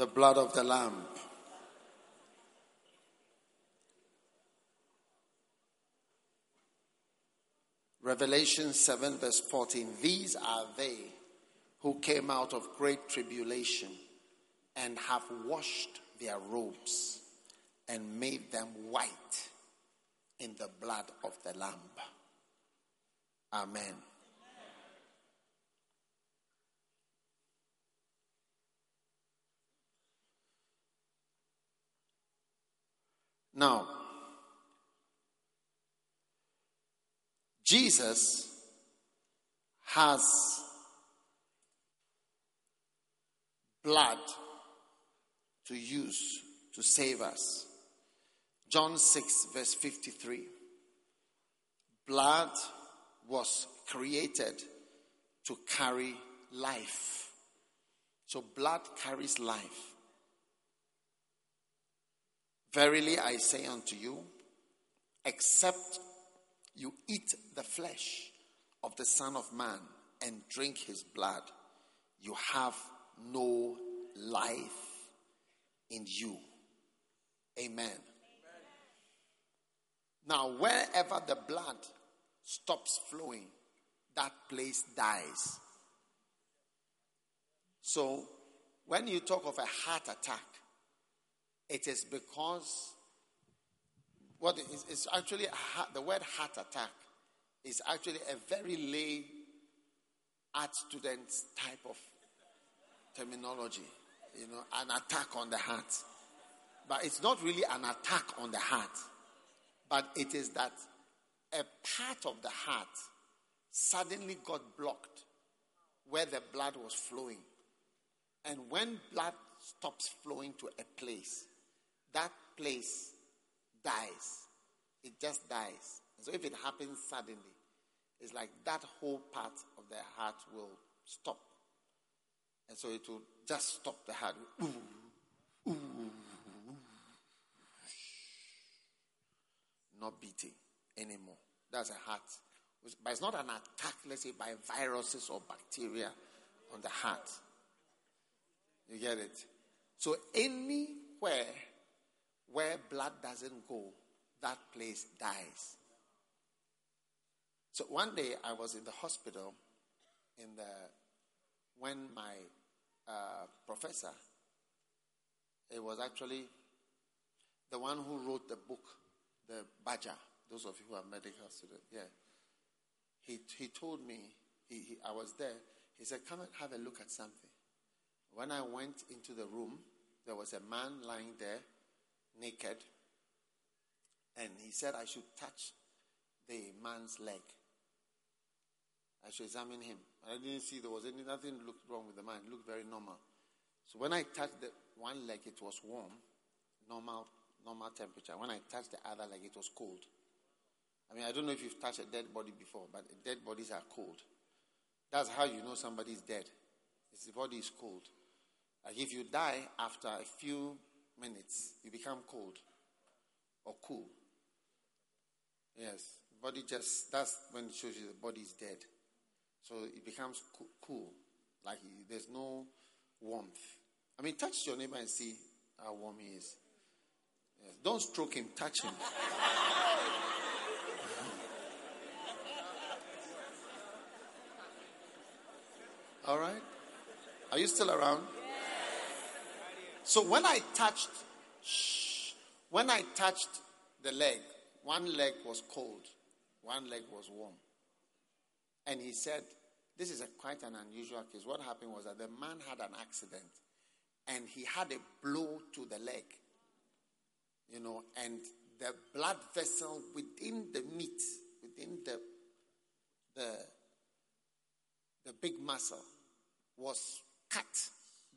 the blood of the Lamb. Revelation 7, verse 14. These are they who came out of great tribulation and have washed their robes and made them white in the blood of the Lamb. Amen. Now, Jesus has blood to use to save us. John 6, verse 53. Blood was created to carry life. So, blood carries life. Verily I say unto you, except you eat the flesh of the Son of Man and drink his blood, you have no life in you. Amen. Amen. Now, wherever the blood stops flowing, that place dies. So, when you talk of a heart attack, it is because what is actually heart, the word heart attack is actually a very lay art student type of terminology. You know, an attack on the heart. But it's not really an attack on the heart, but it is that a part of the heart suddenly got blocked where the blood was flowing. And when blood stops flowing to a place, that place dies. It just dies. So if it happens suddenly, it's like that whole part of the heart will stop. And so it will just stop the heart. Ooh, ooh, not beating anymore. That's a heart. But it's not an attack, let's say, by viruses or bacteria on the heart. You get it? So anywhere where blood doesn't go, that place dies. So one day I was in the hospital in the when my uh, professor, it was actually the one who wrote the book, the Badoe. Those of you who are medical students, yeah. He he told me he, he, I was there. He said, "Come and have a look at something." When I went into the room, there was a man lying there naked. And he said I should touch the man's leg. I should examine him. I didn't see there was any, nothing looked wrong with the man. It looked very normal. So when I touched the one leg, it was warm, normal, normal temperature. When I touched the other leg, it was cold. I mean, I don't know if you've touched a dead body before, but dead bodies are cold. That's how you know somebody's dead. His body is cold. Like if you die after a few minutes, you become cold or cool. Yes, body just, that's when it shows you the body is dead. So it becomes cool, like there's no warmth. I mean, touch your neighbor and see how warm he is. Yes. Don't stroke him, touch him. All right? Are you still around? So when I touched, shh, when I touched the leg, one leg was cold, one leg was warm. And he said, This is a, quite an unusual case. What happened was that the man had an accident and he had a blow to the leg, you know, and the blood vessel within the meat, within the, the, the big muscle was cut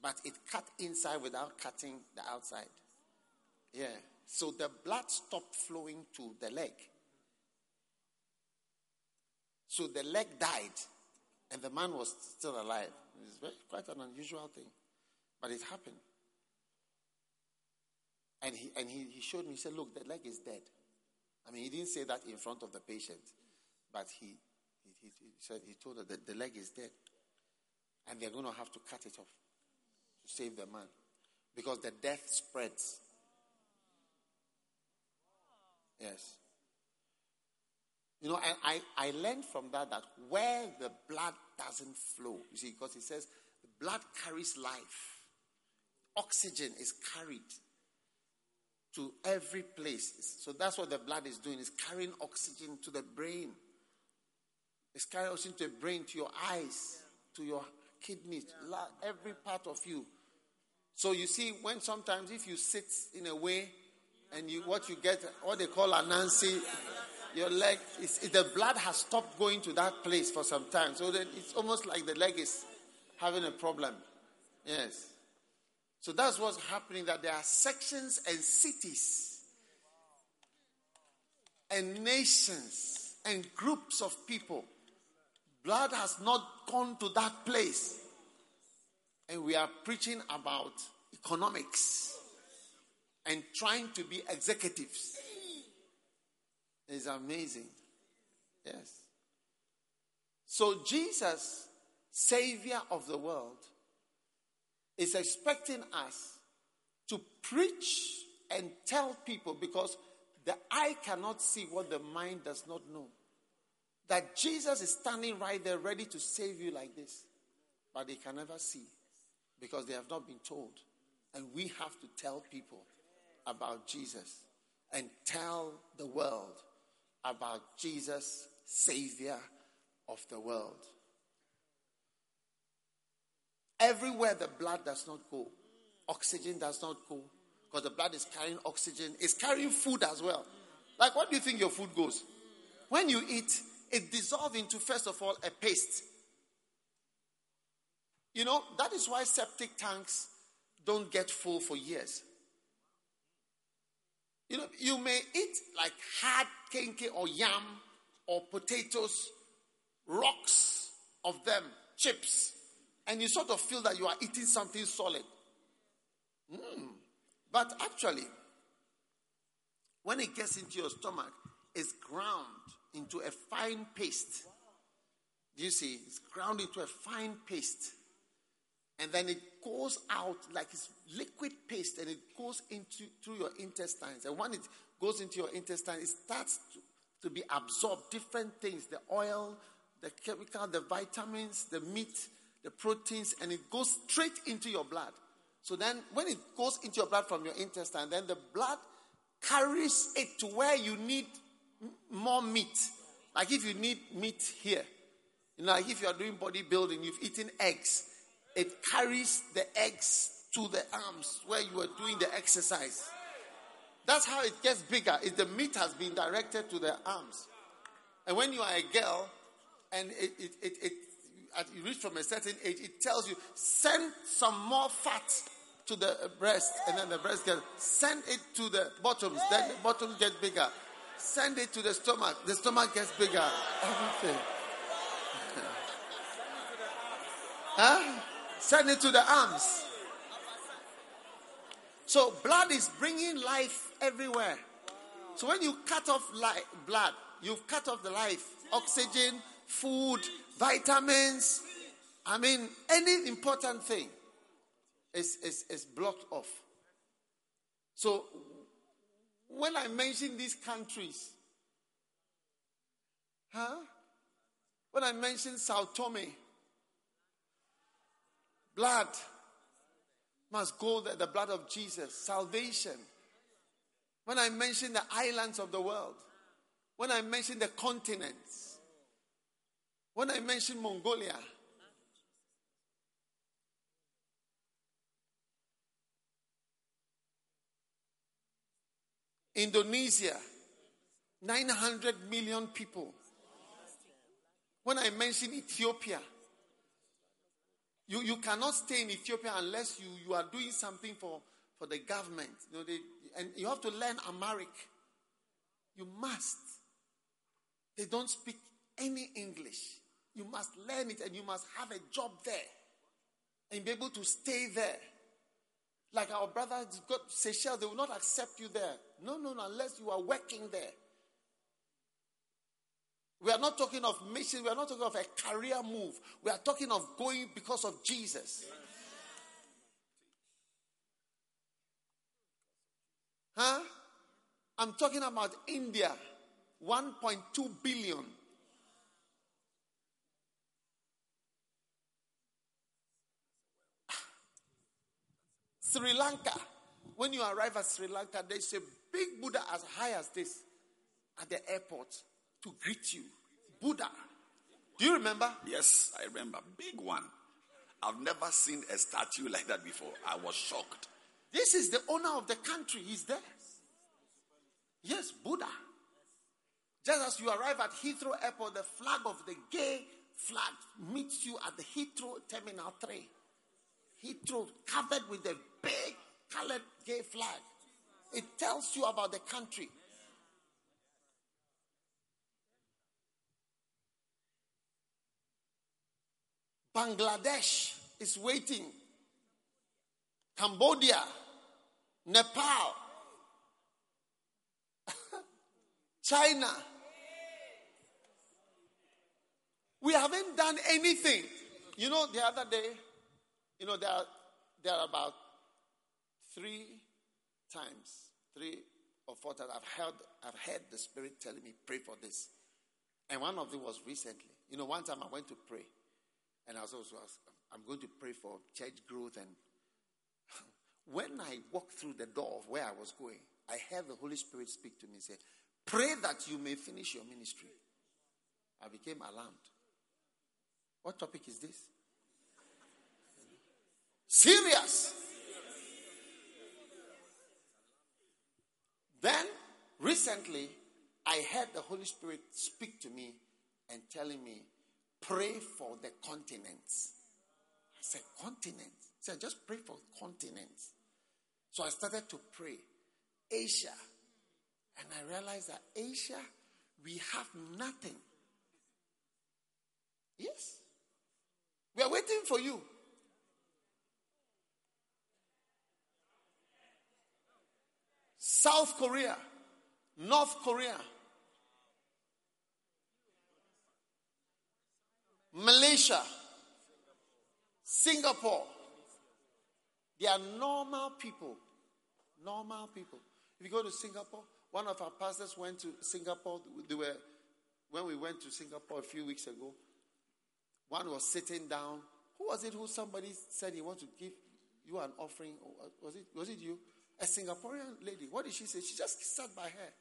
but it cut inside without cutting the outside. Yeah. So the blood stopped flowing to the leg. So the leg died, and the man was still alive. It's very, quite an unusual thing, but it happened. And he and he, he showed me. He said, "Look, the leg is dead." I mean, he didn't say that in front of the patient, but he he, he, said he told her that the leg is dead, and they're going to have to cut it off to save the man. because the death spreads. Yes. You know, and I, I learned from that that where the blood doesn't flow, you see, because it says the blood carries life, oxygen is carried to every place. So that's what the blood is doing, it's carrying oxygen to the brain. It's carrying oxygen to the brain, to your eyes, to your kidneys, every part of you. So you see, when sometimes if you sit in a way and you what you get, what they call a Nancy, your leg, is, the blood has stopped going to that place for some time. So then it's almost like the leg is having a problem. Yes. So that's what's happening, that there are sections and cities and nations and groups of people. Blood has not gone to that place. And we are preaching about economics and trying to be executives. It's amazing. Yes. So, Jesus, Savior of the world, is expecting us to preach and tell people because the eye cannot see what the mind does not know. That Jesus is standing right there ready to save you like this, but they can never see because they have not been told. And we have to tell people about Jesus and tell the world about Jesus, Savior of the world. Everywhere the blood does not go, oxygen does not go, because the blood is carrying oxygen, it's carrying food as well. Like, what do you think your food goes? When you eat, it dissolves into, first of all, a paste. You know, that is why septic tanks don't get full for years. You know, you may eat like hard kenkey or yam or potatoes, rocks of them, chips, and you sort of feel that you are eating something solid. Mm. But actually, when it gets into your stomach, it's ground into a fine paste. Do you see? It's ground into a fine paste. And then it goes out like it's liquid paste and it goes into through your intestines. And when it goes into your intestine, it starts to, to be absorbed different things the oil, the chemical, the vitamins, the meat, the proteins, and it goes straight into your blood. So then, when it goes into your blood from your intestine, then the blood carries it to where you need more meat. Like if you need meat here, you know, like if you are doing bodybuilding, you've eaten eggs, it carries the eggs to the arms where you are doing the exercise. That's how it gets bigger. Is the meat has been directed to the arms. And when you are a girl and it, it, it, it you reach from a certain age, it tells you send some more fat to the breast, and then the breast gets send it to the bottoms, then the bottom gets bigger. Send it to the stomach, the stomach gets bigger. Everything. huh? Send it to the arms. So blood is bringing life everywhere. So when you cut off blood, you've cut off the life, oxygen, food, vitamins. I mean, any important thing is, is, is blocked off. So when I mention these countries, huh? When I mention Sao Tome, blood must go there, the blood of Jesus, salvation. When I mention the islands of the world, when I mention the continents, when I mention Mongolia, Indonesia, 900 million people. When I mention Ethiopia, you, you cannot stay in Ethiopia unless you, you are doing something for, for the government. You know, they, and you have to learn Amharic. You must. They don't speak any English. You must learn it and you must have a job there and be able to stay there. Like our brothers got Seychelles, they will not accept you there. No, no, no, unless you are working there. We are not talking of mission, we are not talking of a career move. We are talking of going because of Jesus. Huh? I'm talking about India. 1.2 billion. Sri Lanka. When you arrive at Sri Lanka, there's a big Buddha as high as this at the airport to greet you. Buddha. Do you remember? Yes, I remember. Big one. I've never seen a statue like that before. I was shocked. This is the owner of the country. He's there. Yes, Buddha. Just as you arrive at Heathrow Airport, the flag of the gay flag meets you at the Heathrow Terminal 3. Heathrow covered with a big colored gay flag. It tells you about the country. Bangladesh is waiting. Cambodia, Nepal, China. We haven't done anything. You know, the other day, you know, there are, there are about three times, three or four times I've heard, I've heard the Spirit telling me, pray for this. And one of them was recently. You know, one time I went to pray. And I was also, I'm going to pray for church growth. And when I walked through the door of where I was going, I heard the Holy Spirit speak to me and say, Pray that you may finish your ministry. I became alarmed. What topic is this? Serious. Then, recently, I heard the Holy Spirit speak to me and telling me, pray for the continents. I said, continents? He said, just pray for continents. So I started to pray. Asia. And I realized that Asia, we have nothing. Yes. We are waiting for you. South Korea, North Korea, Malaysia, Singapore. They are normal people. Normal people. If you go to Singapore, one of our pastors went to Singapore. They were, when we went to Singapore a few weeks ago, one was sitting down. Who was it who somebody said he wanted to give you an offering? Was it, was it you? A Singaporean lady. What did she say? She just sat by her.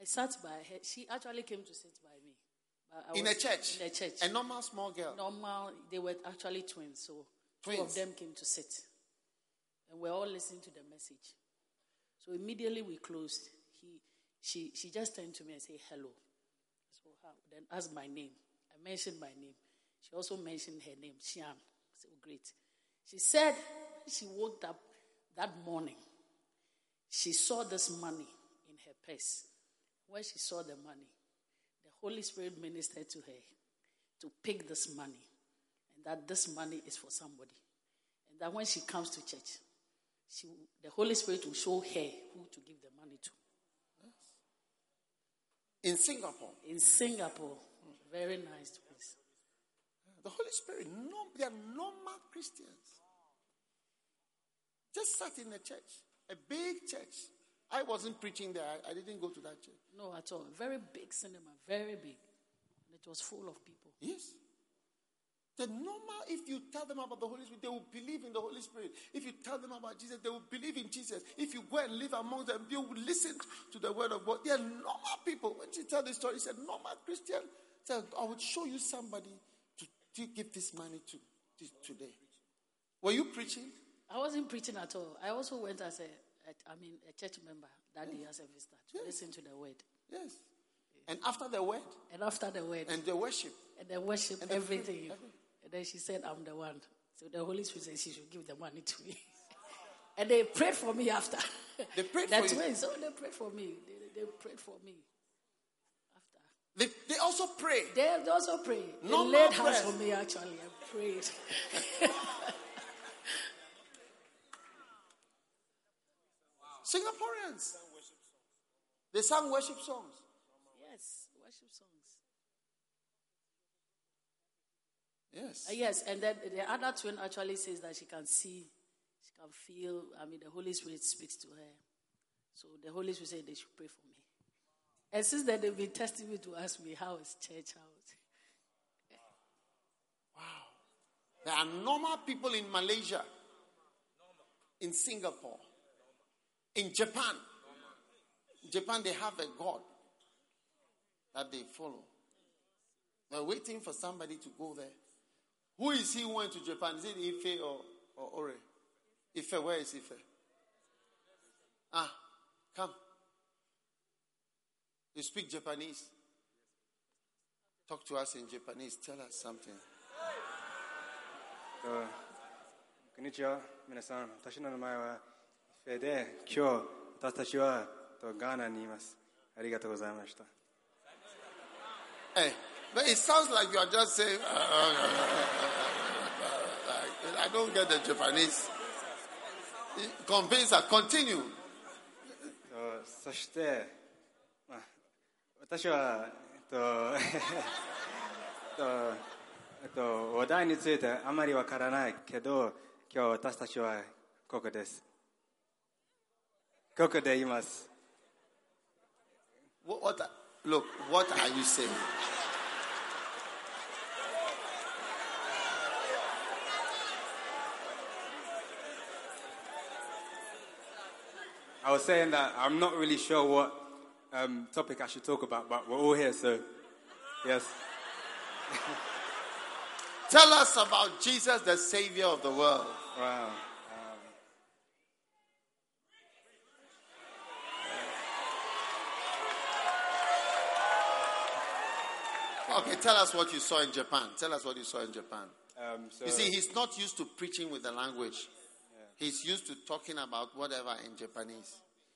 I sat by her. She actually came to sit by me. in a church? In a church. A normal small girl? Normal. They were actually twins. So twins. two of them came to sit. And we're all listening to the message. So immediately we closed. He, she, she just turned to me and said, hello. So then asked my name. I mentioned my name. She also mentioned her name, Shian. So oh, great. She said she woke up that morning. She saw this money in her purse. When she saw the money, the Holy Spirit ministered to her to pick this money and that this money is for somebody. And that when she comes to church, she, the Holy Spirit will show her who to give the money to. In Singapore? In Singapore. Very nice place. The Holy Spirit, no, they are normal Christians. Just sat in a church, a big church. I wasn't preaching there. I, didn't go to that church. No, at all. Very big cinema, very big. And it was full of people. Yes. The normal, if you tell them about the Holy Spirit, they will believe in the Holy Spirit. If you tell them about Jesus, they will believe in Jesus. If you go and live among them, they will listen to the word of God. They are normal people. When she tell the story, she said, normal Christian. Said, I would show you somebody to, to give this money to, to today. Were you preaching? I wasn't preaching at all. I also went as a, a I mean, a church member that yes. day as a visitor to yes. listen to the word. Yes. And after the word. And after the word. And the worship. And the worship, and everything. The and then she said, I'm the one. So the Holy Spirit said she should give the money to me. and they prayed for me after. They prayed for me. That's for you? So they prayed for me. They, they prayed for me. After. They, they also prayed. They also prayed. No they laid hands for me actually and prayed. Singaporeans. They sang worship songs. Yes, worship songs. Yes. Uh, yes, and then the other twin actually says that she can see, she can feel, I mean, the Holy Spirit speaks to her. So the Holy Spirit said they should pray for me. And since then, they've been testing me to ask me how is church house. Wow. There are normal people in Malaysia, in Singapore, in Japan, in Japan, they have a God that they follow. They're waiting for somebody to go there. Who is he who went to Japan? Is it Ife or, or Ore? Ife, where is Ife? Ah, come. You speak Japanese. Talk to us in Japanese. Tell us something. Uh, konnichiwa, minasan. Tashi no wa ん。私の名前はフェで、今日私たちはガーナにいます。ありがとうございました。Hey, but it sounds like you are just saying, uh, I don't get the Japanese. Convince her, continue. そして、まあ、私は、えっと、えっと、話題についてあまりわからないけど、今日私たちはここです。Kokodaimas. What, what, look, what are you saying? I was saying that I'm not really sure what um, topic I should talk about, but we're all here, so yes. Tell us about Jesus, the Savior of the world. Wow. Okay, tell us what you saw in Japan. Tell us what you saw in Japan. Um, so you see, he's not used to preaching with the language. He's used to talking about whatever in Japanese.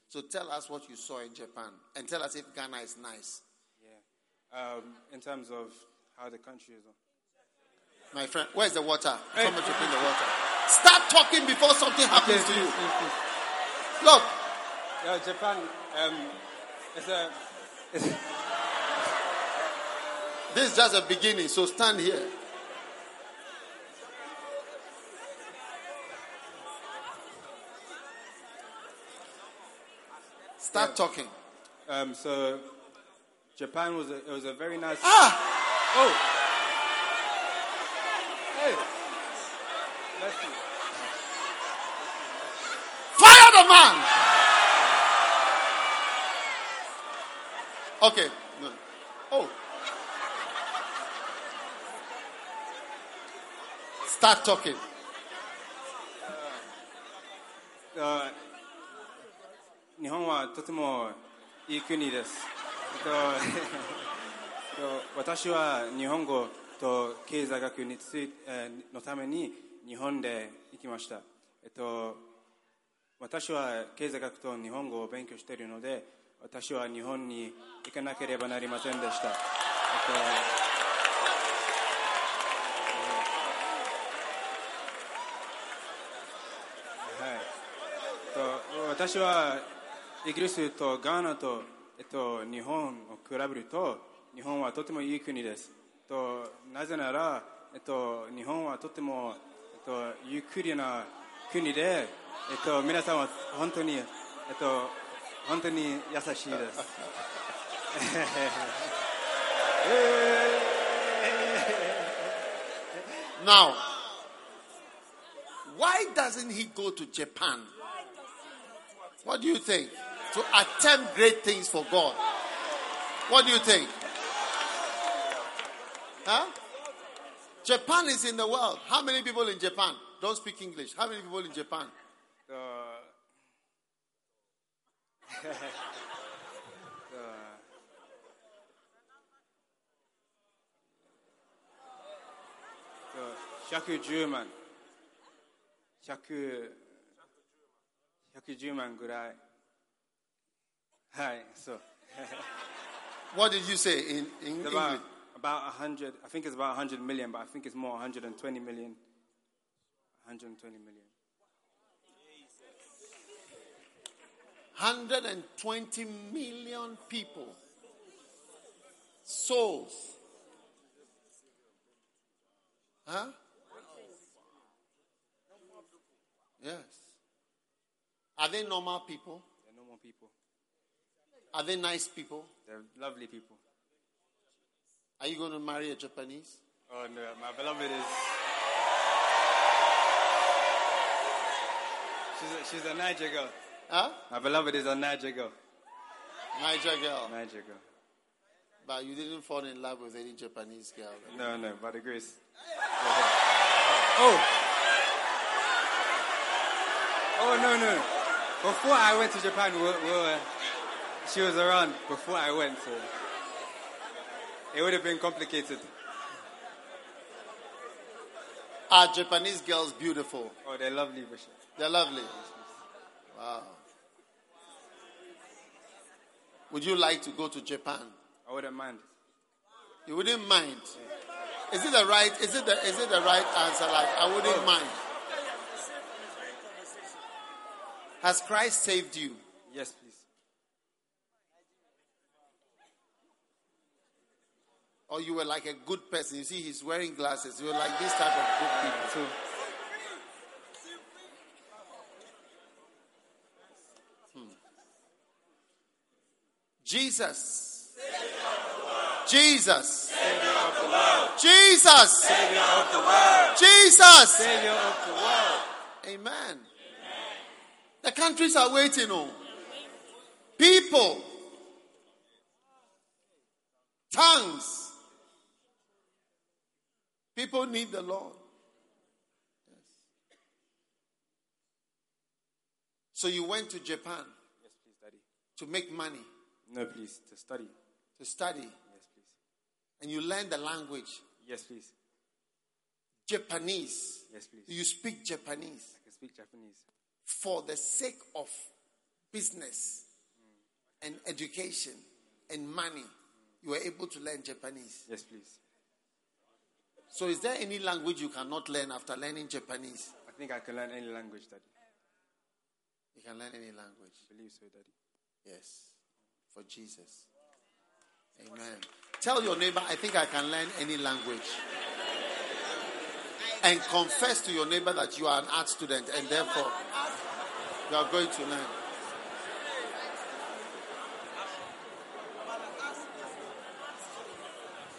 So tell us what you saw in Japan and tell us if Ghana is nice. Yeah. Um, in terms of how the country is. My friend, where's the water? Hey. Come and drink the water. Start talking before something happens to you. Look. Yeah, Japan, um, it's a. It's this is just a beginning, so stand here. Start yeah. talking. Um, so, Japan was a, it was a very nice. Ah! Oh. Hey. Let's see. Fire the man. Okay. No. Oh. Start talking. Uh, uh, 日本はとてもいい国です。私は日本語と経済学についのために日本で行きました。えっと、私は経済学と日本語を勉強しているので、私は日本に行かなければなりませんでした。えっとはい、私はイギリスとガーナと、えっと、日本を比べると日本はとてもいい国です。となぜなら、えっと、日本はとても、えっと、ゆっくりな国で、えっと、皆さんは本当に、えっと、本当に優しいです。Now, why doesn't he go to Japan? What do you think? to attempt great things for God. What do you think? Huh? Japan is in the world. How many people in Japan don't speak English? How many people in Japan? Uh, uh, 110万100 110万ぐらい Hi, so. what did you say in, in about, English? About 100, I think it's about 100 million, but I think it's more 120 million. 120 million. 120 million people. Souls. Huh? Yes. Are they normal people? They're normal people. Are they nice people? They're lovely people. Are you going to marry a Japanese? Oh no, my beloved is. She's a, she's a Niger girl. Huh? My beloved is a Niger girl. Niger girl. Niger girl. But you didn't fall in love with any Japanese girl. No, no, by the grace. Oh. Oh no no. Before I went to Japan, we, we were, she was around before I went, so it would have been complicated. Are Japanese girls beautiful? Oh, they're lovely, Bishop. They're lovely. Wow. Would you like to go to Japan? I wouldn't mind. You wouldn't mind. Is it the right? Is it the? Is it the right answer? Like I wouldn't oh. mind. Has Christ saved you? Yes, please. Or you were like a good person? You see, he's wearing glasses. You were like this type of good people. So, Jesus. Hmm. Jesus. Jesus. Jesus. Savior of the world. Amen. The countries are waiting on people, tongues. People need the Lord. Yes. So you went to Japan Yes, please, Daddy. to make money, No, please, to study. to study, Yes, please. and you learn the language Yes, please. Japanese. Yes, please. You speak Japanese I can speak Japanese. For the sake of business and education and money. You were able to learn Japanese. Yes, please. So, is there any language you cannot learn after learning Japanese? I think I can learn any language, Daddy. You can learn any language. I believe so, Daddy. Yes. For Jesus. Amen. Tell your neighbor, I think I can learn any language. And confess to your neighbor that you are an art student and therefore you are going to learn.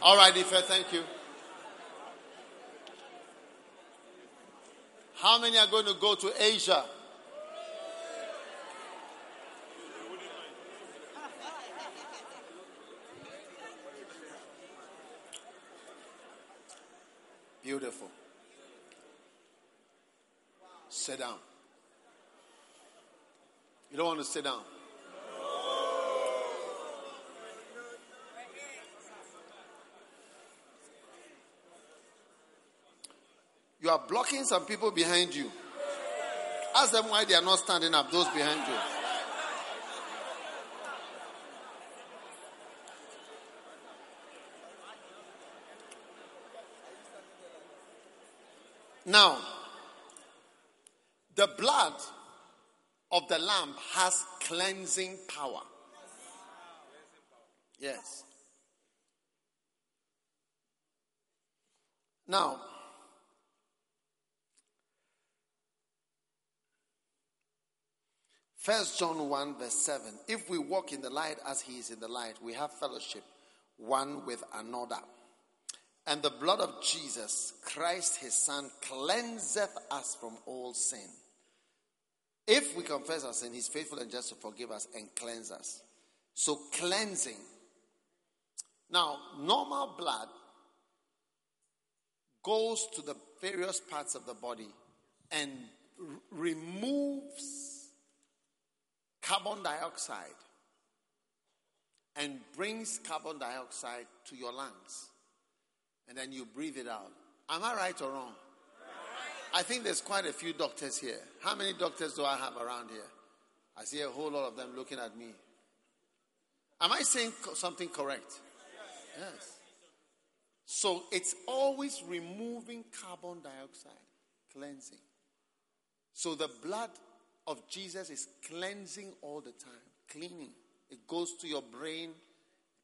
All right, Ife, thank you. How many are going to go to Asia? Beautiful. Sit down. You don't want to sit down. You are blocking some people behind you. Ask them why they are not standing up, those behind you. Now, the blood of the lamb has cleansing power. Yes. Now, First John 1 verse 7. If we walk in the light as he is in the light, we have fellowship one with another. And the blood of Jesus, Christ his son, cleanseth us from all sin. If we confess our sin, he's faithful and just to forgive us and cleanse us. So cleansing. Now, normal blood goes to the various parts of the body and r- removes carbon dioxide and brings carbon dioxide to your lungs. And then you breathe it out. Am I right or wrong? I think there's quite a few doctors here. How many doctors do I have around here? I see a whole lot of them looking at me. Am I saying something correct? Yes. So it's always removing carbon dioxide, cleansing. So the blood of Jesus is cleansing all the time, cleaning. It goes to your brain,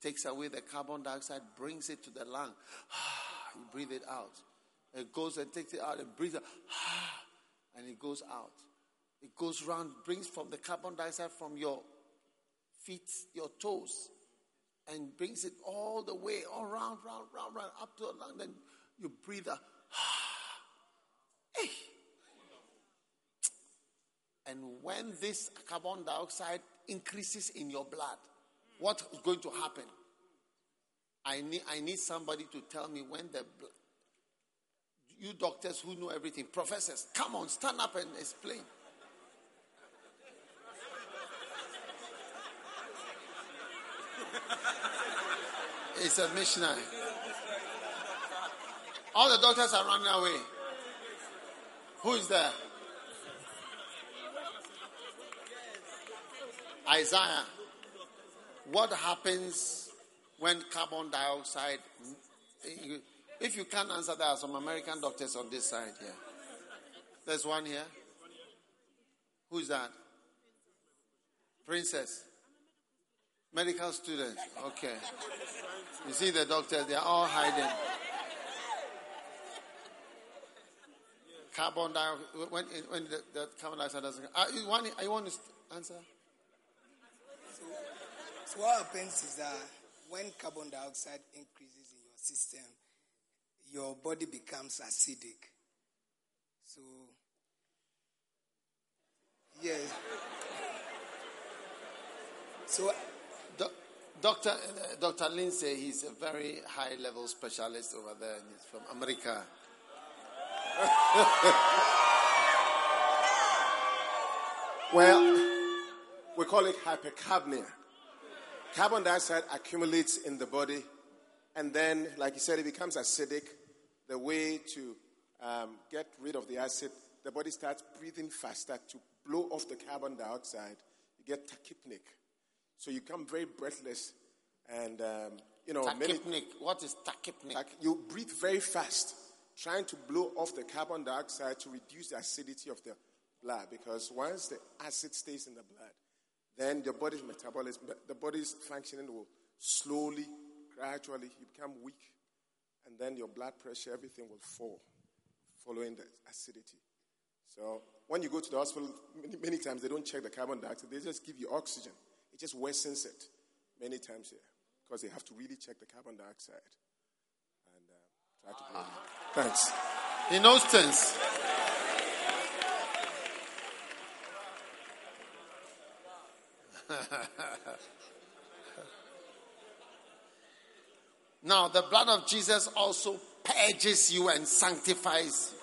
takes away the carbon dioxide, brings it to the lung. you breathe it out. It goes and takes it out and breathes it, and it goes out. It goes round, brings from the carbon dioxide from your feet, your toes, and brings it all the way, all round, round, round, round, up to the lung. Then you breathe out. hey. And when this carbon dioxide increases in your blood, what is going to happen? I need, I need somebody to tell me when the you doctors who know everything, professors, come on, stand up and explain. it's a missionary. All the doctors are running away. Who is there? Isaiah. What happens when carbon dioxide? If you can't answer, that, are some American doctors on this side here. There's one here. Who's that? Princess. Medical student. Okay. You see the doctors, they are all hiding. Carbon dioxide, when, when the, the carbon dioxide doesn't. Uh, you, want, you want to answer? So, so what happens is that when carbon dioxide increases in your system, your body becomes acidic. So, yes. So, Dr. Dr. Lindsay, he's a very high level specialist over there, and he's from America. well, we call it hypercapnia. Carbon dioxide accumulates in the body, and then, like you said, it becomes acidic. The way to um, get rid of the acid, the body starts breathing faster to blow off the carbon dioxide. You get tachypneic. So you become very breathless. And, um, you know, tachypneic. Many, what is tachypneic? Tach- you breathe very fast, trying to blow off the carbon dioxide to reduce the acidity of the blood. Because once the acid stays in the blood, then the body's metabolism, the body's functioning will slowly, gradually, you become weak. And then your blood pressure, everything will fall following the acidity. So when you go to the hospital, many, many times they don't check the carbon dioxide, they just give you oxygen. It just worsens it many times here because they have to really check the carbon dioxide and uh, try to. Thanks. He knows things. now, the blood of Jesus also purges you and sanctifies.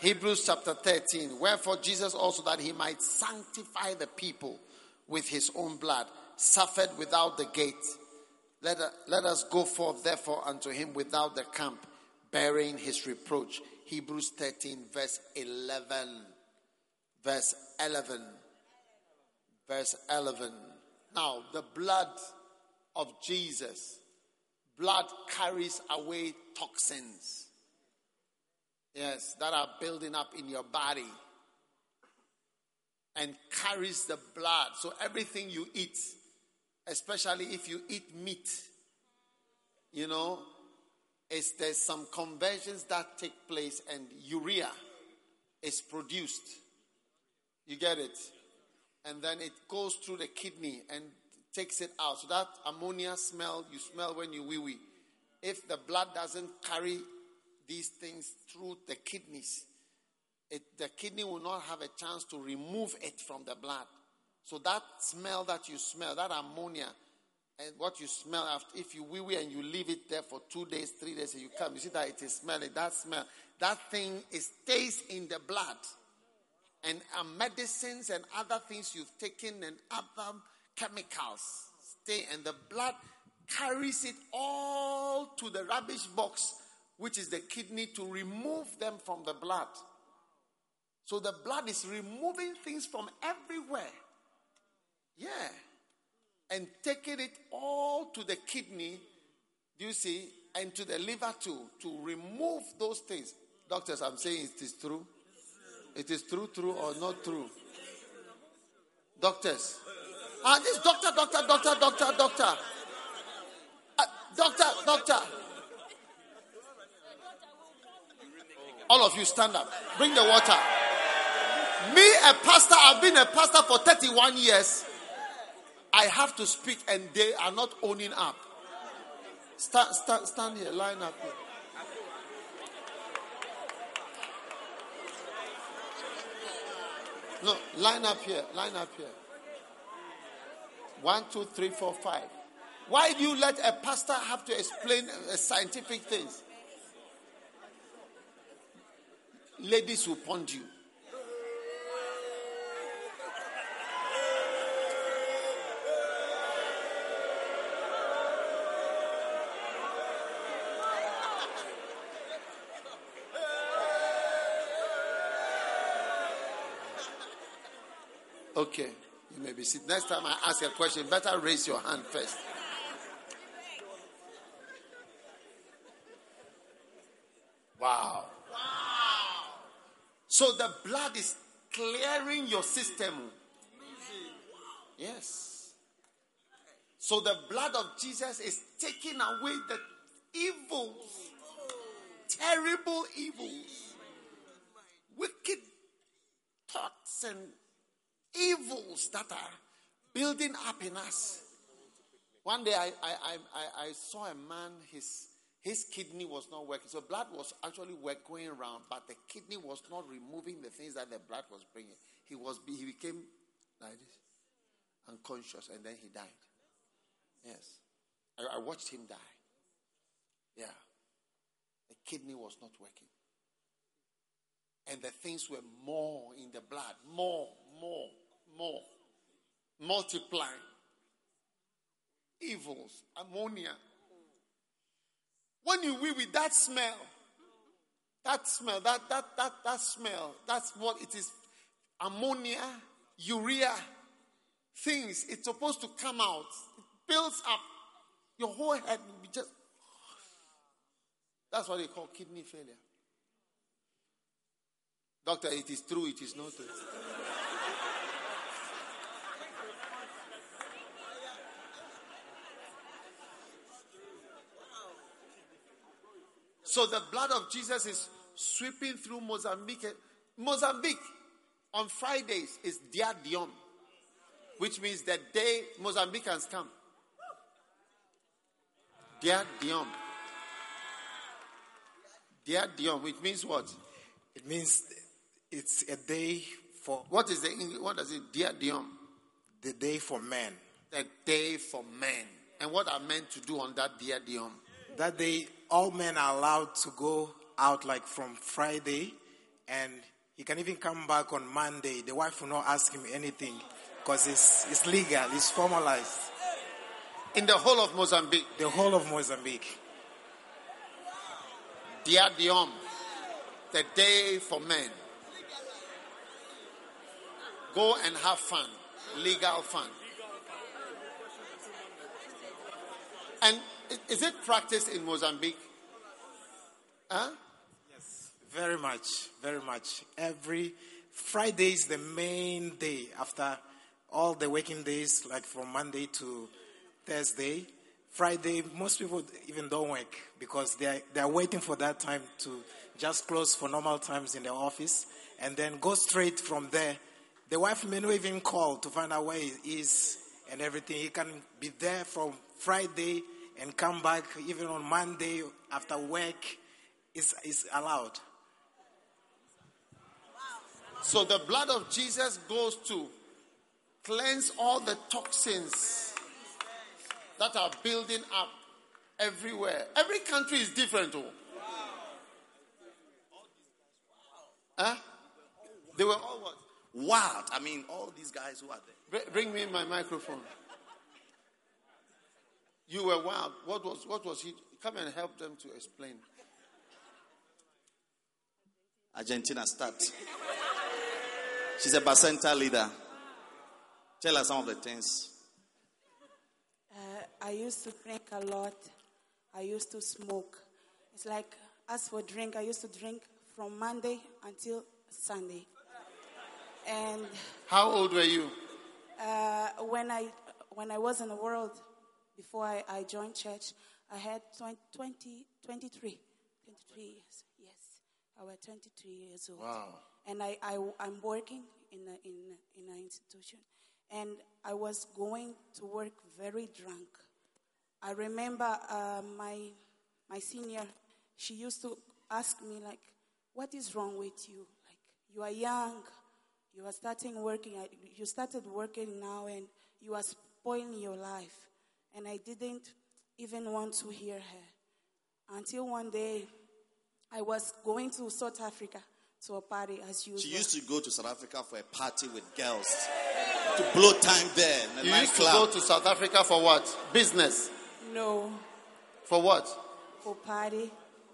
Hebrews chapter 13. Wherefore, Jesus also, that he might sanctify the people with his own blood, suffered without the gate. Let, uh, let us go forth, therefore, unto him without the camp, bearing his reproach. Hebrews 13, verse 11. Verse 11 verse 11. Now, the blood of Jesus, blood carries away toxins. Yes, that are building up in your body and carries the blood. So everything you eat, especially if you eat meat, you know, is there's some conversions that take place and urea is produced. You get it? and then it goes through the kidney and takes it out. So that ammonia smell you smell when you wee wee. If the blood doesn't carry these things through the kidneys, it, the kidney will not have a chance to remove it from the blood. So that smell that you smell, that ammonia, and what you smell after, if you wee wee and you leave it there for two days, three days, and you come, you see that it is smelling. That smell, that thing is stays in the blood and uh, medicines and other things you've taken and other chemicals stay, and the blood carries it all to the rubbish box, which is the kidney, to remove them from the blood. So the blood is removing things from everywhere. Yeah. And taking it all to the kidney, do you see, and to the liver too, to remove those things. Doctors, I'm saying it is true. It is true, true, or not true? Doctors. Ah, this doctor, doctor, doctor, doctor, doctor. Uh, doctor, doctor. All of you stand up. Bring the water. Me, a pastor, I've been a pastor for 31 years. I have to speak, and they are not owning up. Stand, stand, stand here, line up here. No, line up here, line up here. One, two, three, four, five. Why do you let a pastor have to explain uh, scientific things? Ladies will pond you. Okay, you may be seated. Next time I ask a question, better raise your hand first. Wow. Wow. So the blood is clearing your system. Yes. So the blood of Jesus is taking away the evils, terrible evils, wicked thoughts and evils that are building up in us. One day I, I, I, I saw a man, his, his kidney was not working. So blood was actually going around, but the kidney was not removing the things that the blood was bringing. He, was, he became like this, unconscious, and then he died. Yes. I, I watched him die. Yeah. The kidney was not working. And the things were more in the blood, more, more more, multiplying. Evils, ammonia. When you wee with that smell, that smell, that, that, that, that smell, that's what it is. Ammonia, urea, things, it's supposed to come out. It builds up. Your whole head will be just. That's what they call kidney failure. Doctor, it is true, it is not true. So the blood of Jesus is sweeping through Mozambique. Mozambique on Fridays is Dia Diom, which means the day Mozambicans come. Dia Diom. Dia Diom, which means what? It means it's a day for. What is the English? What does it? Dia Diom. The day for men. The day for men. And what are men to do on that Dia Diom? That day, all men are allowed to go out like from Friday, and he can even come back on Monday. The wife will not ask him anything because it's, it's legal, it's formalized. In the whole of Mozambique? The whole of Mozambique. Dia Diom, the day for men. Go and have fun, legal fun. And is it practiced in Mozambique? Huh? Yes, very much, very much. Every Friday is the main day after all the working days, like from Monday to Thursday. Friday, most people even don't work because they are, they are waiting for that time to just close for normal times in the office and then go straight from there. The wife may not even call to find out where he is and everything. He can be there from Friday and come back even on Monday after work is, is allowed. So the blood of Jesus goes to cleanse all the toxins that are building up everywhere. Every country is different. Oh. Huh? They were all what? Wild. I mean, all these guys who are there. Bring me my microphone. You were wild. What was what was he? Come and help them to explain. Argentina start. She's a Bacenta leader. Tell us some of the things. Uh, I used to drink a lot. I used to smoke. It's like, as for drink, I used to drink from Monday until Sunday. And how old were you? Uh, when I when I was in the world, before I, I joined church, I had 20, 20, 23, 23 years. Yes, I was 23 years old. Wow. and I, I, I'm working in, a, in, in an institution. And I was going to work very drunk. I remember uh, my, my senior, she used to ask me, like, what is wrong with you? Like, you are young, you are starting working, uh, you started working now, and you are spoiling your life. And I didn't even want to hear her. Until one day, I was going to South Africa to a party as usual. She used to go to South Africa for a party with girls to blow time there. In you used to go to South Africa for what? Business? No. For what? For party.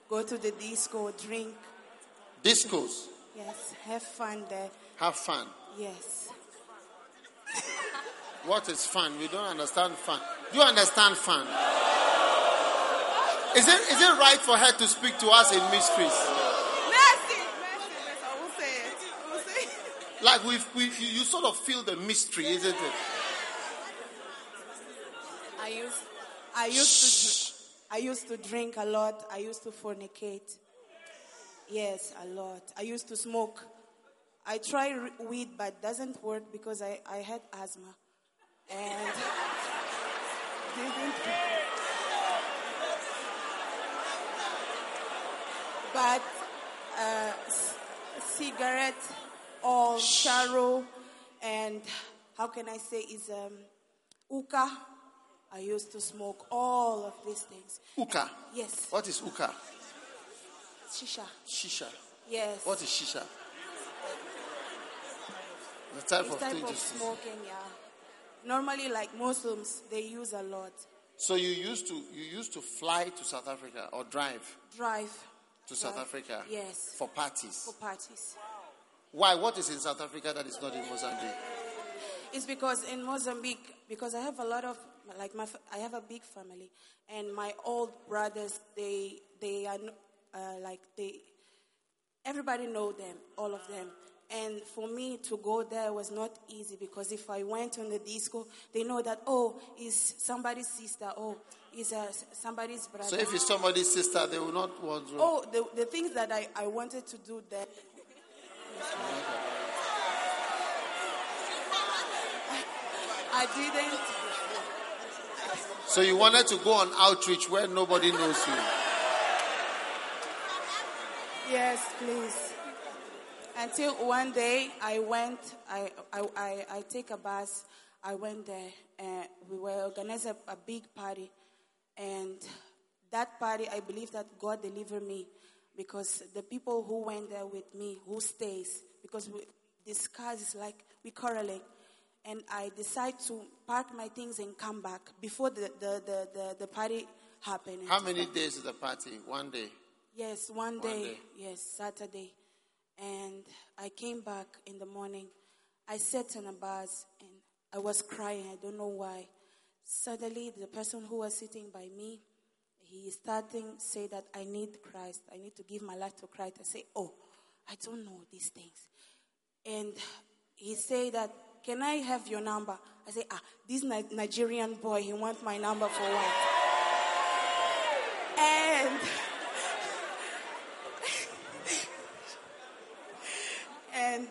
Go to the disco, drink. Discos? Yes, have fun there. Have fun? Yes. what is fun? We don't understand fun. Do you understand fun? Is it, is it right for her to speak to us in mysteries? Mercy, mercy, mercy. Like we, we, you sort of feel the mystery, isn't it? I used, I used to, I used to drink a lot. I used to fornicate. Yes, a lot. I used to smoke. I try weed, but doesn't work because I, I had asthma, and didn't. But uh, cigarette or charo, and how can I say is um, uka. I used to smoke all of these things. Uka. Yes. What is uka? Shisha. Shisha. Yes. What is shisha? The type this of type thing of smoking, yeah. Normally, like Muslims, they use a lot. So you used to you used to fly to South Africa or drive? Drive. To South Africa? Yes. For parties? For parties. Why? What is in South Africa that is not in Mozambique? It's because in Mozambique, because I have a lot of like my I have a big family, and my old brothers they they are uh, like they everybody know them, all of them. And for me to go there was not easy because if I went on the disco, they know that, oh, is somebody's sister, oh, is uh, somebody's brother. So if it's somebody's sister, they will not want to. Oh, the, the things that I, I wanted to do there. I didn't. So you wanted to go on outreach where nobody knows you? Yes, please. Until one day I went, I, I, I, I take a bus, I went there, and we were organizing a, a big party. And that party, I believe that God delivered me because the people who went there with me, who stays, because we, is like we correlate. And I decide to pack my things and come back before the, the, the, the, the party happened. How many days is the party? One day? Yes, one day, one day. Yes, Saturday. And I came back in the morning. I sat on a bus and I was crying. I don't know why. Suddenly, the person who was sitting by me, he starting say that I need Christ. I need to give my life to Christ. I say, oh, I don't know these things. And he say that, can I have your number? I say, ah, this Nigerian boy, he wants my number for what? and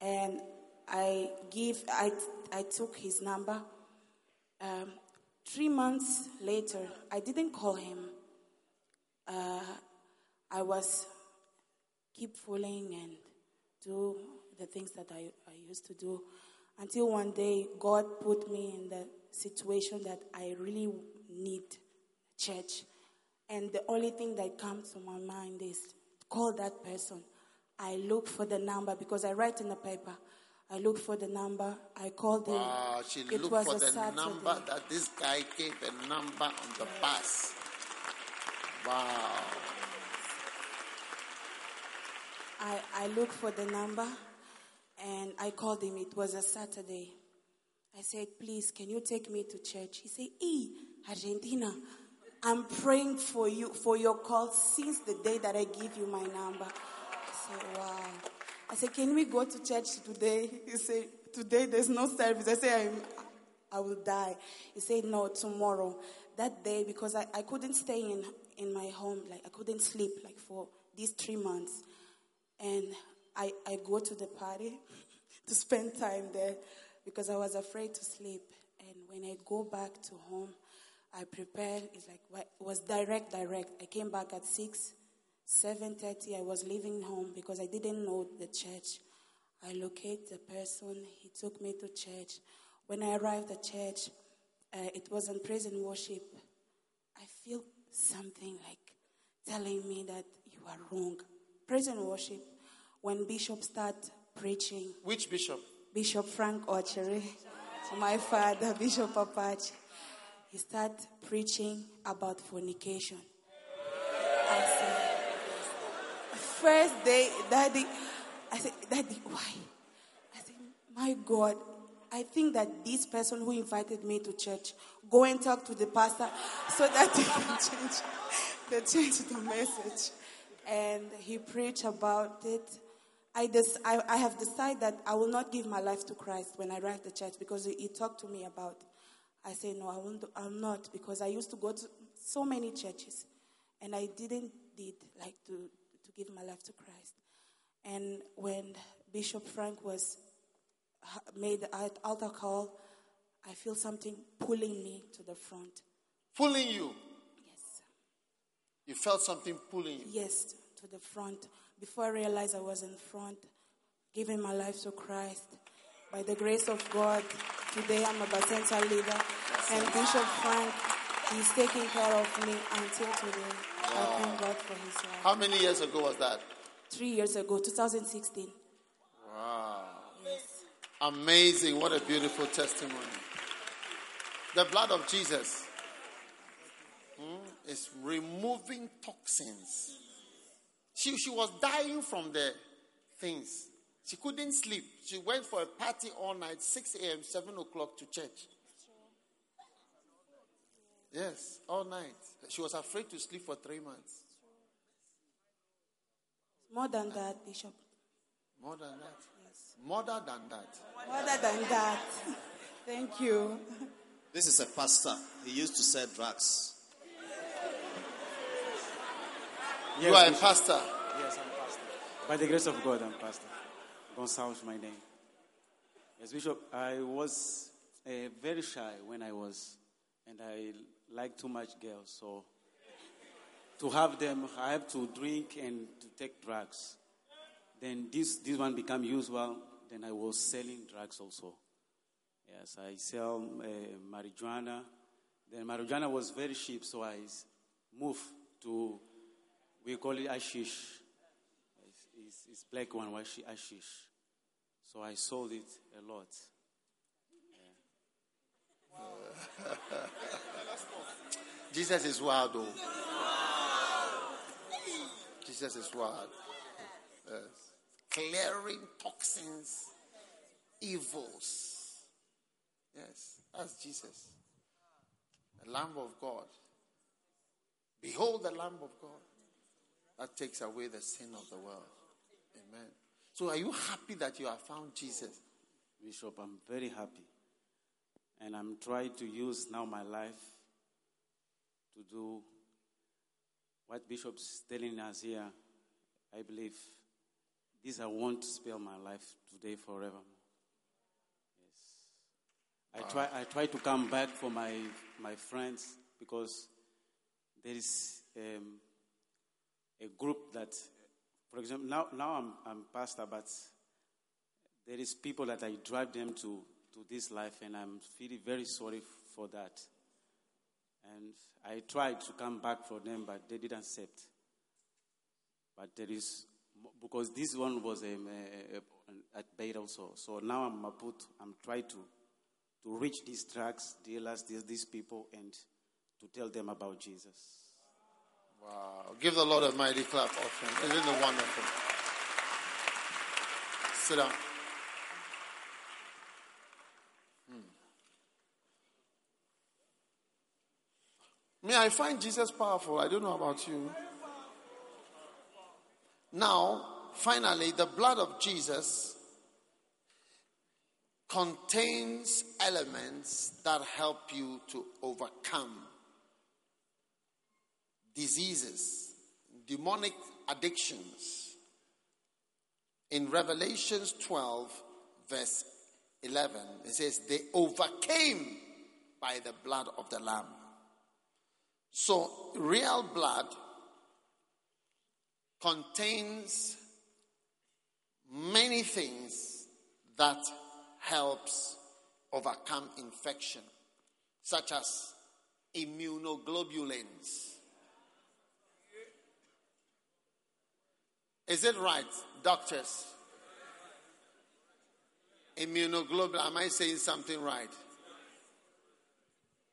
and I give I I took his number. Um, three months later, I didn't call him. Uh, I was keep fooling and do the things that I, I used to do until one day God put me in the situation that I really need church. And the only thing that comes to my mind is call that person. I look for the number because I write in the paper. I looked for the number. I called him. Wow, she it looked for the Saturday. number that this guy gave a number on the bus. Wow. I, I looked for the number and I called him. It was a Saturday. I said, please, can you take me to church? He said, E, Argentina, I'm praying for you, for your call since the day that I give you my number. I said, wow. I said, can we go to church today? He said, today there's no service. I said, i will die. He said, no, tomorrow. That day, because I, I couldn't stay in, in my home, like I couldn't sleep like for these three months. And I, I go to the party to spend time there because I was afraid to sleep. And when I go back to home, I prepared. It's like it was direct, direct. I came back at six, seven thirty. I was leaving home because I didn't know the church. I locate the person. He took me to church. When I arrived at church, uh, it was on praise and worship. I feel something like telling me that you are wrong. Praise and worship. When Bishop start preaching. Which bishop? Bishop Frank Ochery. My father, Bishop Apache. He start preaching about fornication. I said, first day, Daddy, I said, Daddy, why? I said, my God, I think that this person who invited me to church, go and talk to the pastor so that he can change, they change the message. And he preached about it. I, des- I, I, have decided that I will not give my life to Christ when I arrive at the church because he, he talked to me about. It. I say no, I won't. I'm not because I used to go to so many churches, and I didn't did like to to give my life to Christ. And when Bishop Frank was made the altar call, I feel something pulling me to the front. Pulling you? Yes. You felt something pulling you? Yes, to the front. Before I realized I was in front, giving my life to Christ. By the grace of God, today I'm a Bacenta leader, and Bishop Frank is taking care of me until today. Wow. I thank God for his life. How many years ago was that? Three years ago, 2016. Wow. Yes. Amazing. What a beautiful testimony. The blood of Jesus hmm, is removing toxins. She, she was dying from the things. She couldn't sleep. She went for a party all night, 6 a.m., 7 o'clock to church. Yes, all night. She was afraid to sleep for three months. More than that, Bishop. More than that? Yes. More than that. More than that. Thank you. This is a pastor. He used to sell drugs. Yes, you are a pastor. Yes, I'm pastor. By the grace of God, I'm pastor. Gonçalves, my name. Yes, Bishop, I was uh, very shy when I was, and I like too much girls. So to have them, I have to drink and to take drugs. Then this this one became usual. Then I was selling drugs also. Yes, I sell uh, marijuana. Then marijuana was very cheap, so I moved to we call it ashish. It's, it's, it's black one, ashish. So I sold it a lot. Jesus is wild, though. Jesus is wild. Yes. Clearing toxins, evils. Yes, that's Jesus. The Lamb of God. Behold the Lamb of God that takes away the sin of the world. Amen. So, are you happy that you have found Jesus? Bishop, I'm very happy. And I'm trying to use now my life to do what Bishop's telling us here. I believe this I want to spare my life today forever. Yes. I try I try to come back for my my friends because there is um, a group that, for example, now, now I'm, I'm pastor, but there is people that I drive them to, to this life, and I'm feeling very sorry for that. And I tried to come back for them, but they didn't accept. But there is, because this one was a, a, at Beit also. So now I'm put, I'm trying to, to reach these tracks, dealers, these, these people, and to tell them about Jesus. Wow. Give the Lord a mighty clap offering. Isn't it wonderful? Sit down. Me, I find Jesus powerful. I don't know about you. Now, finally, the blood of Jesus contains elements that help you to overcome diseases, demonic addictions. In Revelations 12, verse 11, it says, They overcame by the blood of the Lamb. So, real blood contains many things that helps overcome infection, such as immunoglobulins. Is it right, doctors? Immunoglobulin. Am I saying something right?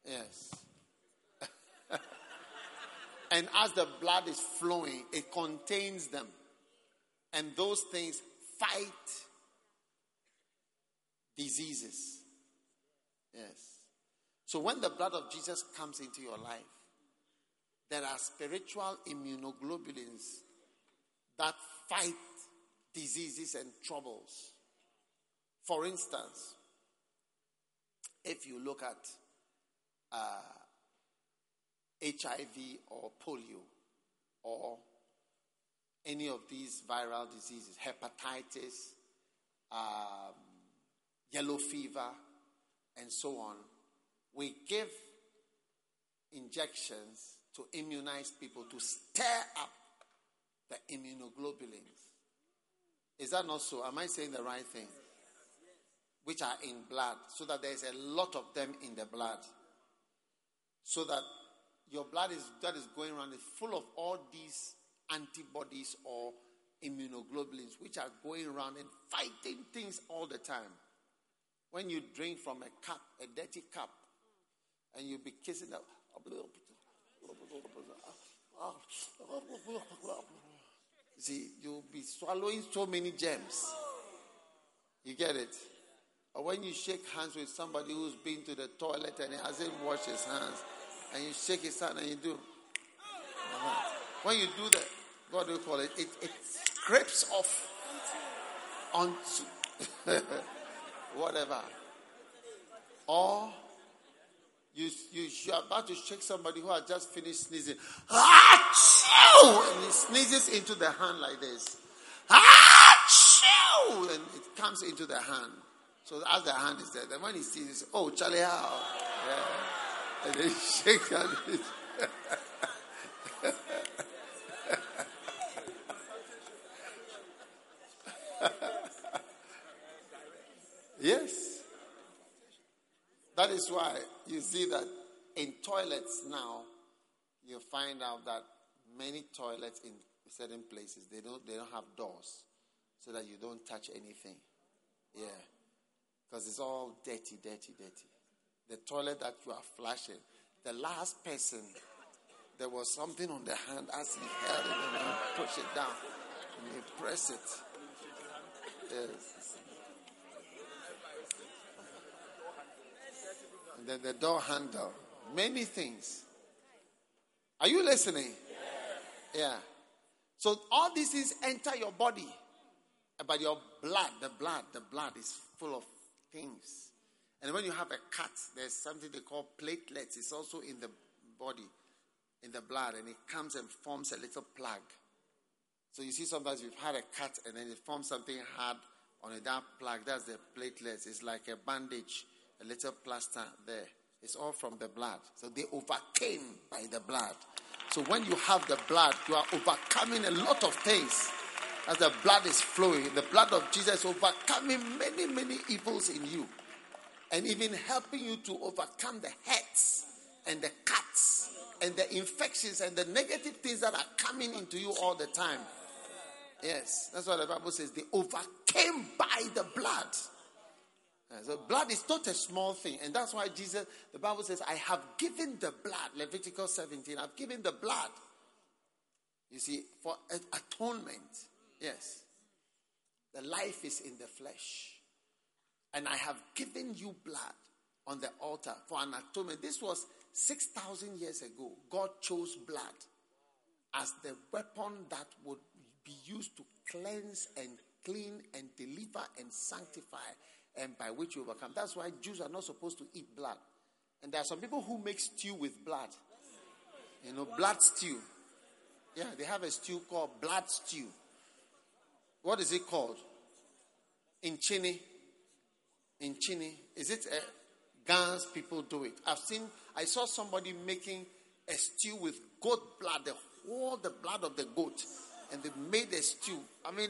Yes. And as the blood is flowing, it contains them. And those things fight diseases. Yes. So when the blood of Jesus comes into your life, there are spiritual immunoglobulins that fight diseases and troubles. For instance, if you look at uh, HIV or polio or any of these viral diseases, hepatitis, um, yellow fever, and so on, we give injections to immunize people to stir up the immunoglobulins. Is that not so? Am I saying the right thing? Which are in blood, so that there's a lot of them in the blood. So that your blood is that is going around is full of all these antibodies or immunoglobulins which are going around and fighting things all the time. When you drink from a cup, a dirty cup, and you be kissing that. See, you'll be swallowing so many gems. You get it? Or when you shake hands with somebody who's been to the toilet and he hasn't washed his hands, and you shake his hand and you do. Uh-huh. When you do that, what do you call it? It, it scrapes off onto whatever. Or you, you, you're about to shake somebody who has just finished sneezing. And he sneezes into the hand like this. And it comes into the hand. So as the hand is there, then when he sees, oh, Charlie, how? Yeah. And then shake hand. yes. That is why you see that in toilets now, you find out that many toilets in certain places they don't they don't have doors so that you don't touch anything. Yeah. Because it's all dirty, dirty, dirty. The toilet that you are flushing, the last person, there was something on the hand as he held it and you push it down and you press it. Yes. and then the door handle, many things. Are you listening? Yeah. So all these things enter your body, but your blood, the blood, the blood is full of things. And when you have a cut, there's something they call platelets. It's also in the body, in the blood, and it comes and forms a little plug. So you see, sometimes you've had a cut and then it forms something hard on a dark plug. That's the platelets. It's like a bandage a little plaster there. It's all from the blood. So they overcame by the blood. So when you have the blood, you are overcoming a lot of things. As the blood is flowing, the blood of Jesus overcoming many, many evils in you. And even helping you to overcome the hurts and the cuts and the infections and the negative things that are coming into you all the time. Yes, that's what the Bible says. They overcame by the blood. So blood is not a small thing, and that's why Jesus, the Bible says, I have given the blood, Leviticus 17, I've given the blood. You see, for atonement. Yes. The life is in the flesh. And I have given you blood on the altar for an atonement. This was 6,000 years ago. God chose blood as the weapon that would be used to cleanse and clean and deliver and sanctify and by which you overcome. That's why Jews are not supposed to eat blood. And there are some people who make stew with blood. You know, blood stew. Yeah, they have a stew called blood stew. What is it called? In Chini. In Chini. Is it a Gans people do it? I've seen, I saw somebody making a stew with goat blood, the whole the blood of the goat, and they made a stew. I mean,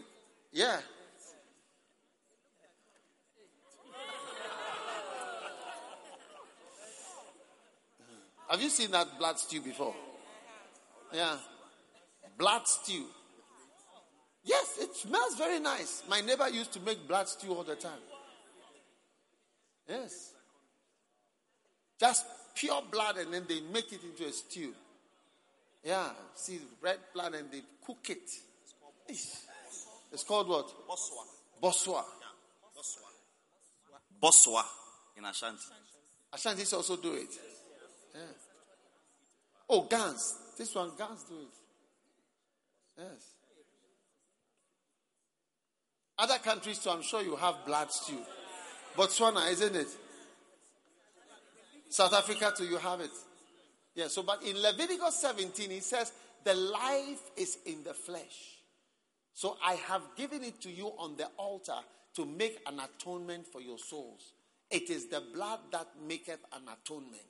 yeah. Have you seen that blood stew before? Yeah. Blood stew. Yes, it smells very nice. My neighbor used to make blood stew all the time. Yes. Just pure blood and then they make it into a stew. Yeah, see red blood and they cook it. It's called what? Boswa. Boswa. Boswa. Boswa in Ashanti. Ashantis also do it. Yeah. Oh, Gans. This one, Gans do it. Yes. Other countries too, I'm sure you have blood stew. Botswana, isn't it? South Africa too, you have it. Yeah, so but in Leviticus 17, he says, the life is in the flesh. So I have given it to you on the altar to make an atonement for your souls. It is the blood that maketh an atonement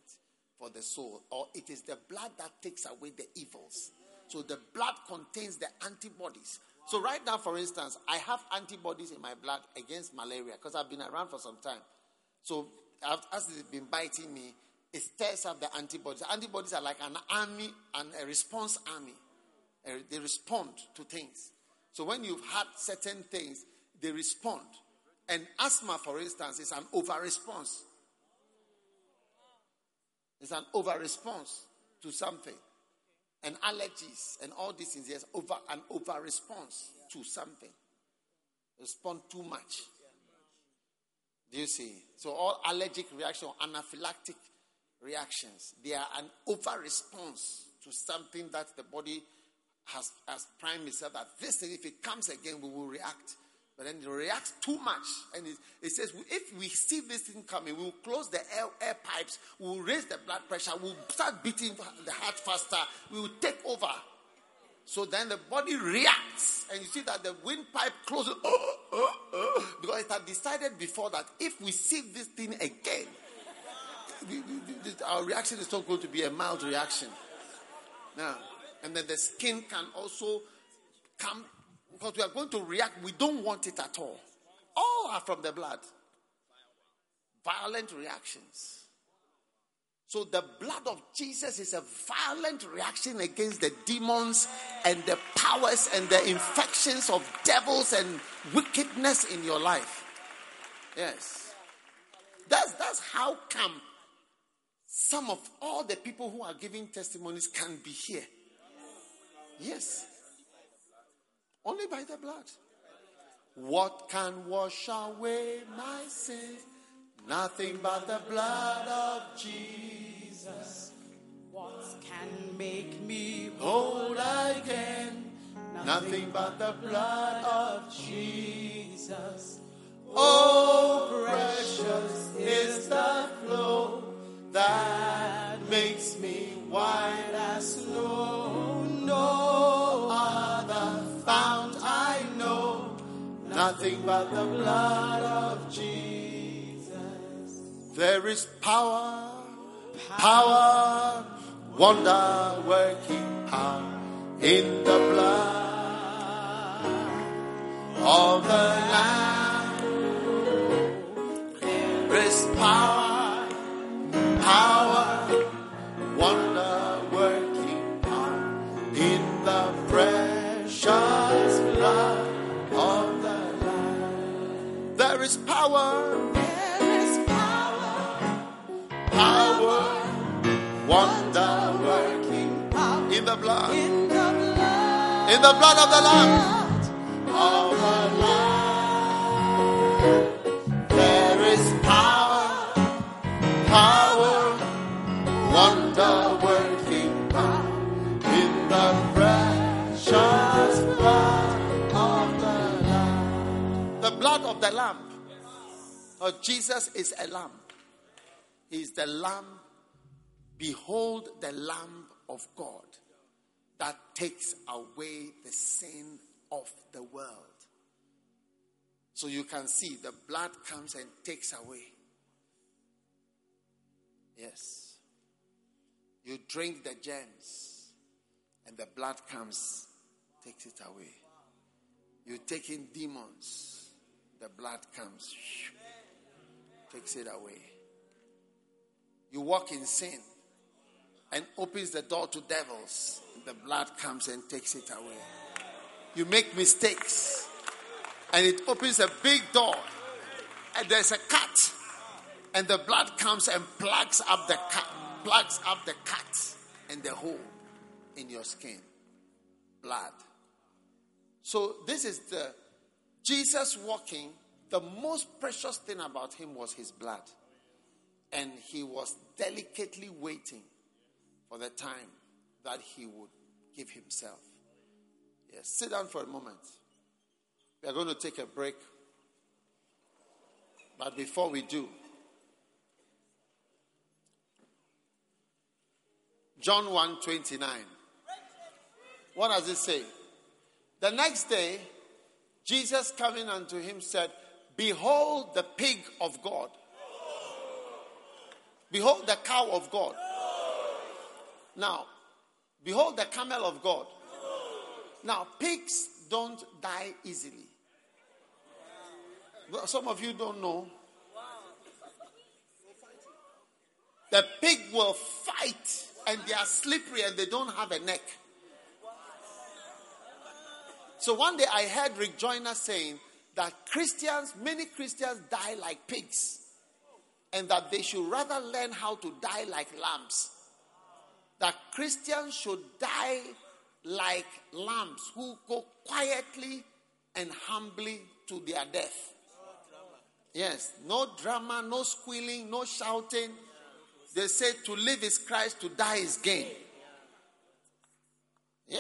for the soul, or it is the blood that takes away the evils. So the blood contains the antibodies. So right now, for instance, I have antibodies in my blood against malaria because I've been around for some time. So as it's been biting me, it stirs up the antibodies. Antibodies are like an army and a response army. They respond to things. So when you've had certain things, they respond. And asthma, for instance, is an over response. It's an over response to something. And allergies and all these things, yes, over an over response to something. Respond too much. Do you see? So all allergic reaction, anaphylactic reactions, they are an over response to something that the body has, has primed itself that this thing, if it comes again, we will react. But then it reacts too much. And it, it, says, if we see this thing coming, we'll close the air, air pipes, we'll raise the blood pressure, we'll start beating the heart faster, we will take over. So then the body reacts, and you see that the windpipe closes oh, oh, oh, oh because it had decided before that if we see this thing again, our reaction is not going to be a mild reaction. Now, and then the skin can also come because we are going to react. We don't want it at all. All are from the blood. Violent reactions. So the blood of Jesus is a violent reaction against the demons and the powers and the infections of devils and wickedness in your life. Yes. That's that's how come some of all the people who are giving testimonies can be here. Yes. Only by the blood. What can wash away my sins? Nothing but the blood of Jesus. What can make me whole again? Nothing but the blood of Jesus. Oh, oh precious is the flow that but the blood of Jesus. There is power, power, wonder working power in the blood of the Lamb. There is power power, power, there is power, power, wonder working power. in the blood, in the blood, in the blood of the Lamb, of the Lamb. There is power, power. Wonder working power. In the precious blood of the Lamb. The blood of the Lamb. Oh, Jesus is a lamb. He is the lamb. Behold the Lamb of God that takes away the sin of the world. So you can see the blood comes and takes away. Yes. You drink the gems, and the blood comes, takes it away. You take in demons, the blood comes, takes it away. You walk in sin and opens the door to devils, the blood comes and takes it away. You make mistakes and it opens a big door and there's a cut and the blood comes and plugs up the cut, plugs up the cut and the hole in your skin. Blood. So this is the Jesus walking. The most precious thing about him was his blood. And he was delicately waiting for the time that he would give himself. Yes, sit down for a moment. We are going to take a break. But before we do, John 1 29. What does it say? The next day, Jesus coming unto him said, Behold the pig of God. Behold the cow of God. Now, behold the camel of God. Now, pigs don't die easily. Some of you don't know. The pig will fight and they are slippery and they don't have a neck. So one day I heard Rick Joyner saying that Christians, many Christians die like pigs, and that they should rather learn how to die like lambs. That Christians should die like lambs who go quietly and humbly to their death. Yes, no drama, no squealing, no shouting. They say to live is Christ, to die is gain. Yeah,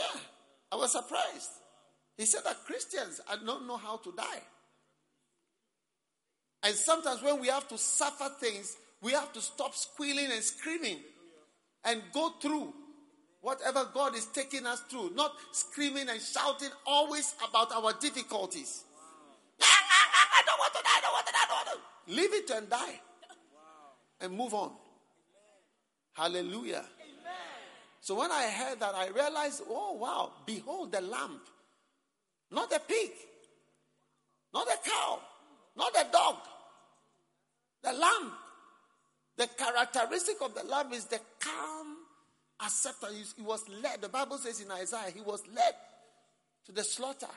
I was surprised. He said that Christians don't know how to die. And sometimes when we have to suffer things, we have to stop squealing and screaming and go through whatever God is taking us through, not screaming and shouting always about our difficulties. I don't want to die, I don't want to die, I don't want to. Leave it and die. And move on. Hallelujah. So when I heard that, I realized, oh wow, behold the lamb not a pig, not a cow, not a dog, the lamb. The characteristic of the lamb is the calm acceptance. He was led, the Bible says in Isaiah, he was led to the slaughter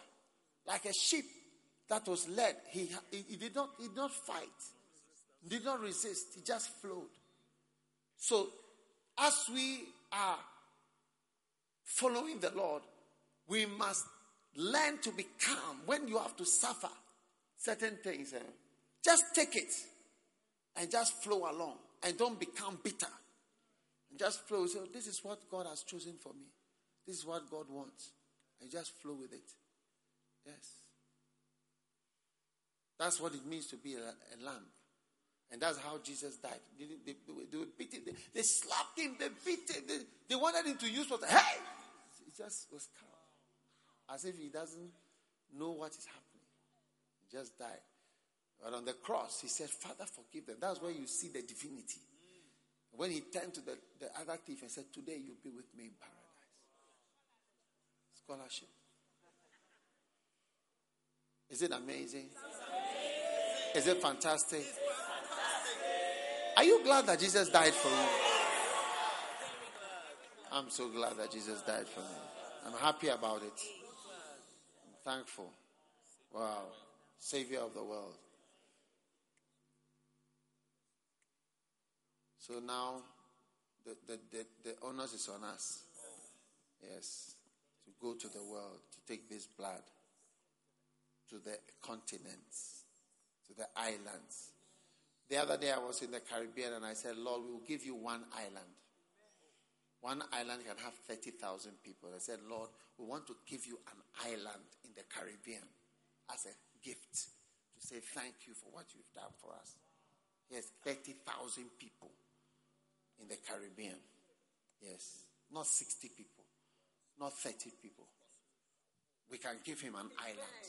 like a sheep that was led. He, he, he did, not, he did not fight, he did not resist, he just flowed. So, as we are following the Lord, we must Learn to be calm when you have to suffer certain things. Eh? Just take it and just flow along and don't become bitter. Just flow. So this is what God has chosen for me. This is what God wants. And just flow with it. Yes. That's what it means to be a, a lamb. And that's how Jesus died. They, they, they, beat him. They, they, slapped him. They beat him. They, they wanted him to use what? Hey! He just was calm as if he doesn't know what is happening. He just died. But on the cross, he said, Father, forgive them. That's where you see the divinity. When he turned to the, the other thief and said, Today you'll be with me in paradise. Scholarship. Is it amazing? Is it fantastic? Are you glad that Jesus died for you? I'm so glad that Jesus died for me. I'm happy about it thankful. Wow. Savior of the world. So now the, the, the, the onus is on us. Yes. To go to the world, to take this blood to the continents, to the islands. The other day I was in the Caribbean and I said, Lord, we will give you one island. One island can have 30,000 people. I said, Lord, we want to give you an island in the Caribbean as a gift to say thank you for what you've done for us. Yes, 30,000 people in the Caribbean. Yes, not 60 people, not 30 people. We can give him an island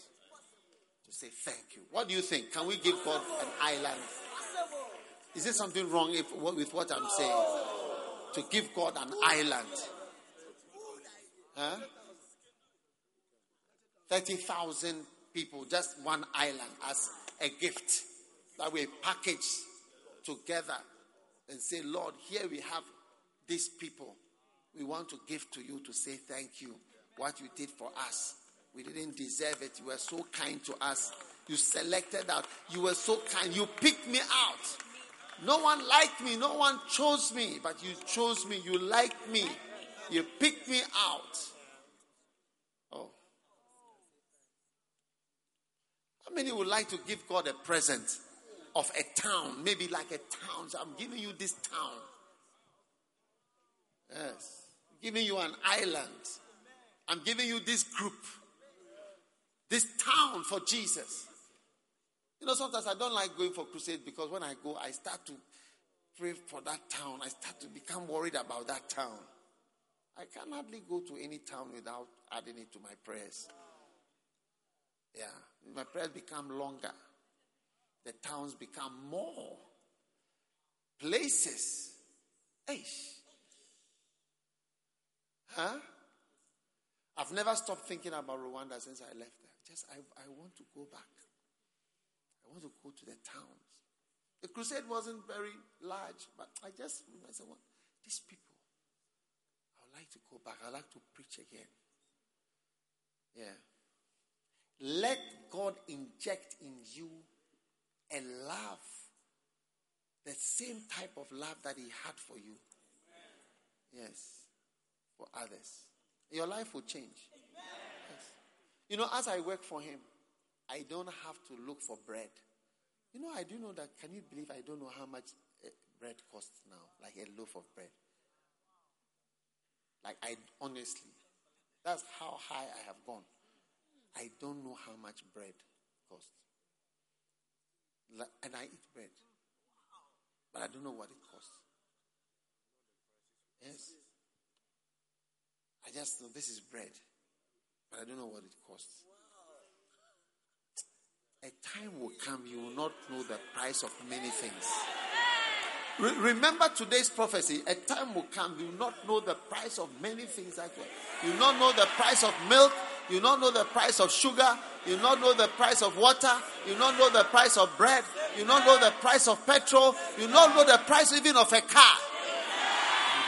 to say thank you. What do you think? Can we give God an island? Is there something wrong if, with what I'm saying? To give God an island. Huh? 30,000 people, just one island as a gift that we package together and say, Lord, here we have these people. We want to give to you to say thank you. What you did for us. We didn't deserve it. You were so kind to us. You selected out. You were so kind. You picked me out. No one liked me. No one chose me. But you chose me. You liked me. You picked me out. Oh. How many would like to give God a present of a town? Maybe like a town. So I'm giving you this town. Yes. I'm giving you an island. I'm giving you this group. This town for Jesus. You know, sometimes I don't like going for crusades because when I go, I start to pray for that town. I start to become worried about that town. I can hardly go to any town without adding it to my prayers. Yeah, my prayers become longer. The towns become more. Places. Hey. Huh? I've never stopped thinking about Rwanda since I left there. Just I, I want to go back. I want to go to the towns. The crusade wasn't very large, but I just I said, well, these people, I would like to go back. I'd like to preach again. Yeah. Let God inject in you a love, the same type of love that He had for you. Yes, for others. Your life will change. Yes. You know, as I work for Him, I don't have to look for bread. You know, I do know that. Can you believe I don't know how much eh, bread costs now? Like a loaf of bread. Like, I honestly, that's how high I have gone. I don't know how much bread costs. And I eat bread. But I don't know what it costs. Yes. I just know this is bread. But I don't know what it costs. A time will come you will not know the price of many things. Re- remember today's prophecy. A time will come you will not know the price of many things. Actually, you will not know the price of milk. You not know the price of sugar. You not know the price of water. You not know the price of bread. You not know the price of petrol. You not know the price even of a car.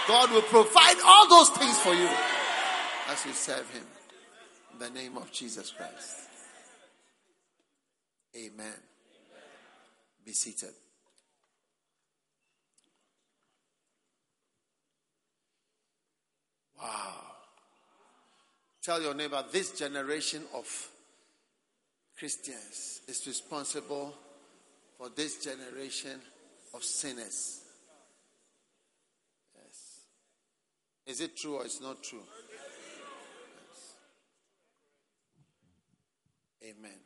God will provide all those things for you as you serve Him. In the name of Jesus Christ. Amen. Be seated. Wow. Tell your neighbor, this generation of Christians is responsible for this generation of sinners. Yes. Is it true or is not true? Yes. Amen.